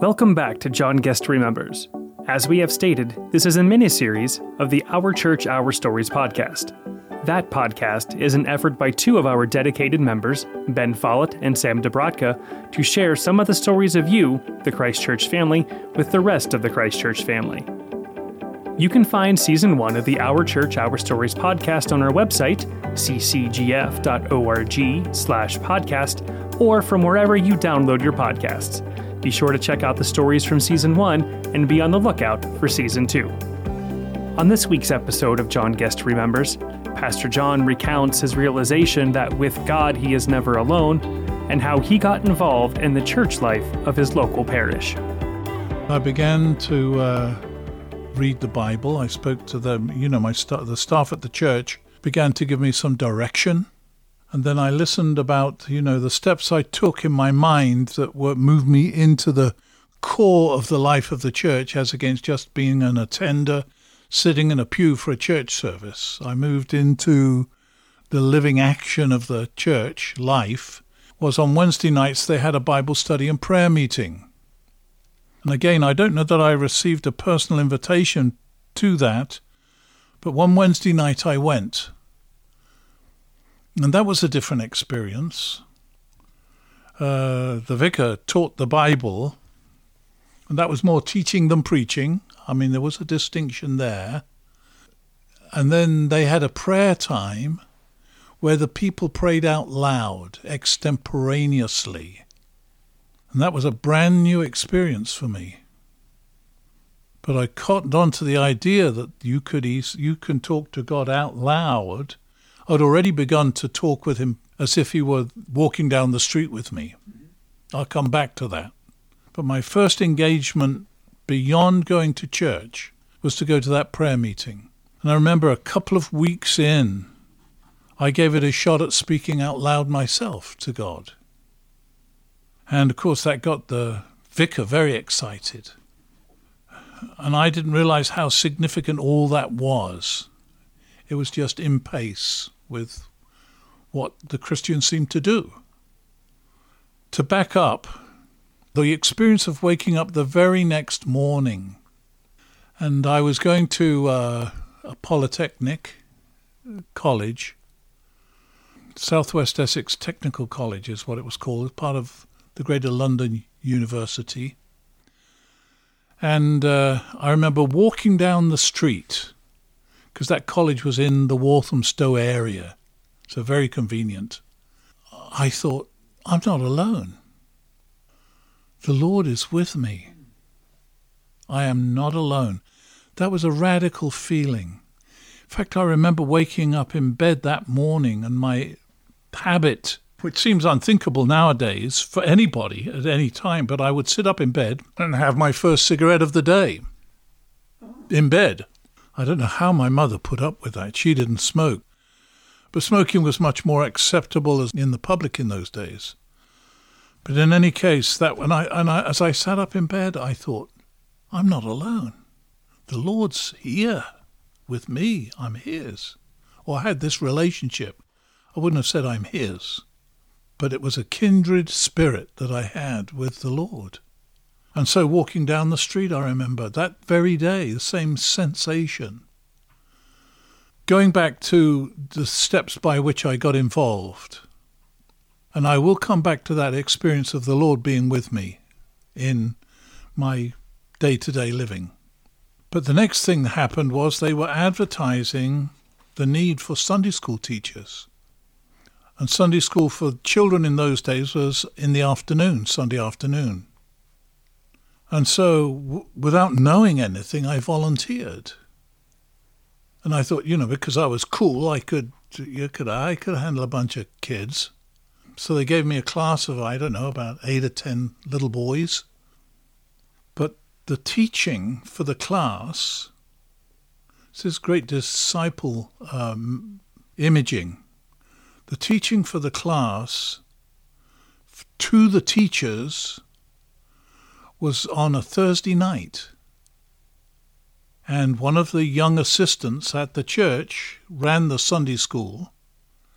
Welcome back to John Guest Remembers. As we have stated, this is a mini series of the Our Church, Our Stories podcast. That podcast is an effort by two of our dedicated members, Ben Follett and Sam Dobrotka, to share some of the stories of you, the Christchurch family, with the rest of the Christchurch family. You can find season one of the Our Church, Our Stories podcast on our website, ccgf.org slash podcast, or from wherever you download your podcasts. Be sure to check out the stories from season one and be on the lookout for season two. On this week's episode of John Guest Remembers, Pastor John recounts his realization that with God he is never alone and how he got involved in the church life of his local parish. I began to uh, read the Bible. I spoke to them, you know, my st- the staff at the church began to give me some direction. And then I listened about, you know, the steps I took in my mind that were moved me into the core of the life of the church as against just being an attender sitting in a pew for a church service. I moved into the living action of the church life was on Wednesday nights they had a Bible study and prayer meeting. And again, I don't know that I received a personal invitation to that, but one Wednesday night I went. And that was a different experience. Uh, the vicar taught the Bible, and that was more teaching than preaching. I mean, there was a distinction there. And then they had a prayer time where the people prayed out loud, extemporaneously. And that was a brand new experience for me. But I cottoned on to the idea that you could you can talk to God out loud. I'd already begun to talk with him as if he were walking down the street with me. I'll come back to that. But my first engagement beyond going to church was to go to that prayer meeting. And I remember a couple of weeks in, I gave it a shot at speaking out loud myself to God. And of course, that got the vicar very excited. And I didn't realize how significant all that was. It was just in pace with what the Christians seem to do. To back up, the experience of waking up the very next morning, and I was going to uh, a polytechnic college, Southwest Essex Technical College is what it was called, part of the Greater London University. And uh, I remember walking down the street because that college was in the Walthamstow area, so very convenient. I thought, I'm not alone. The Lord is with me. I am not alone. That was a radical feeling. In fact, I remember waking up in bed that morning and my habit which seems unthinkable nowadays for anybody at any time, but I would sit up in bed and have my first cigarette of the day. In bed. I don't know how my mother put up with that. She didn't smoke. But smoking was much more acceptable as in the public in those days. But in any case, that when I and I, as I sat up in bed, I thought, I'm not alone. The Lord's here with me. I'm His. Or I had this relationship. I wouldn't have said I'm His but it was a kindred spirit that I had with the Lord. And so walking down the street, I remember that very day, the same sensation. Going back to the steps by which I got involved, and I will come back to that experience of the Lord being with me in my day to day living. But the next thing that happened was they were advertising the need for Sunday school teachers. And Sunday school for children in those days was in the afternoon, Sunday afternoon. And so, w- without knowing anything, I volunteered. And I thought, you know, because I was cool, I could, you could, I could handle a bunch of kids. So they gave me a class of, I don't know, about eight or ten little boys. But the teaching for the class, this great disciple um, imaging the teaching for the class to the teachers was on a Thursday night. And one of the young assistants at the church ran the Sunday school,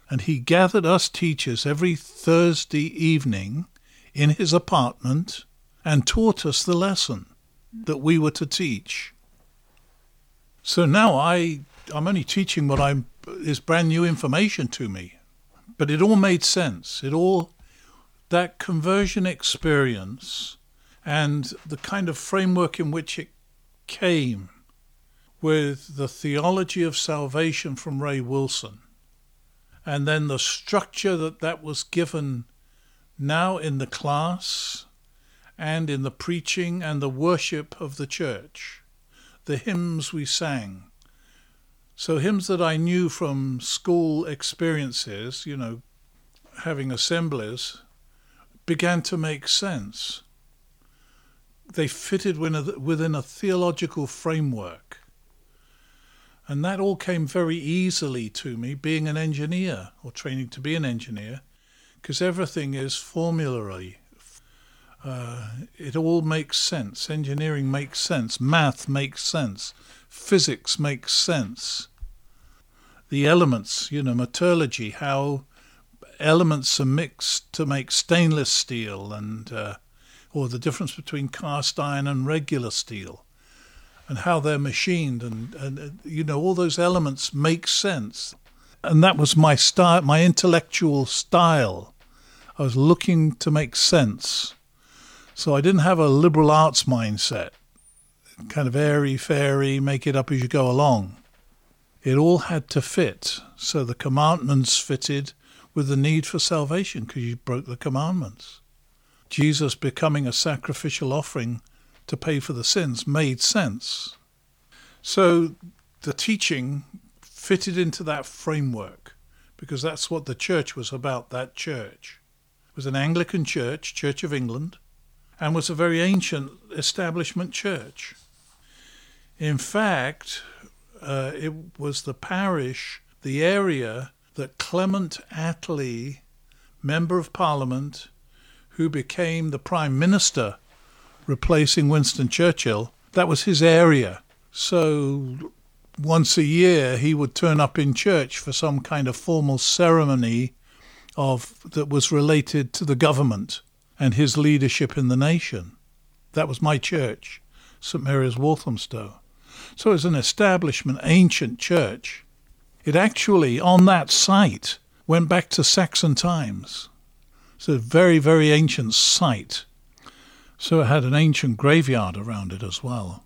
and he gathered us teachers every Thursday evening in his apartment and taught us the lesson that we were to teach. So now I, I'm only teaching what I'm, is brand new information to me. But it all made sense. It all, that conversion experience and the kind of framework in which it came with the theology of salvation from Ray Wilson, and then the structure that that was given now in the class and in the preaching and the worship of the church, the hymns we sang. So, hymns that I knew from school experiences, you know, having assemblies, began to make sense. They fitted within a theological framework. And that all came very easily to me being an engineer or training to be an engineer because everything is formulary. Uh, it all makes sense. Engineering makes sense. Math makes sense. Physics makes sense. The elements, you know, metallurgy, how elements are mixed to make stainless steel, and uh, or the difference between cast iron and regular steel, and how they're machined, and, and uh, you know, all those elements make sense and that was my style, my intellectual style. I was looking to make sense. So I didn't have a liberal arts mindset, kind of airy fairy, make it up as you go along. It all had to fit. So the commandments fitted with the need for salvation because you broke the commandments. Jesus becoming a sacrificial offering to pay for the sins made sense. So the teaching fitted into that framework because that's what the church was about, that church. It was an Anglican church, Church of England, and was a very ancient establishment church. In fact, uh, it was the parish, the area that Clement Attlee, Member of Parliament, who became the Prime Minister, replacing Winston Churchill, that was his area. So once a year he would turn up in church for some kind of formal ceremony of that was related to the government and his leadership in the nation. That was my church, St Mary's Walthamstow. So it's an establishment, ancient church. It actually, on that site, went back to Saxon times. It's a very, very ancient site. So it had an ancient graveyard around it as well.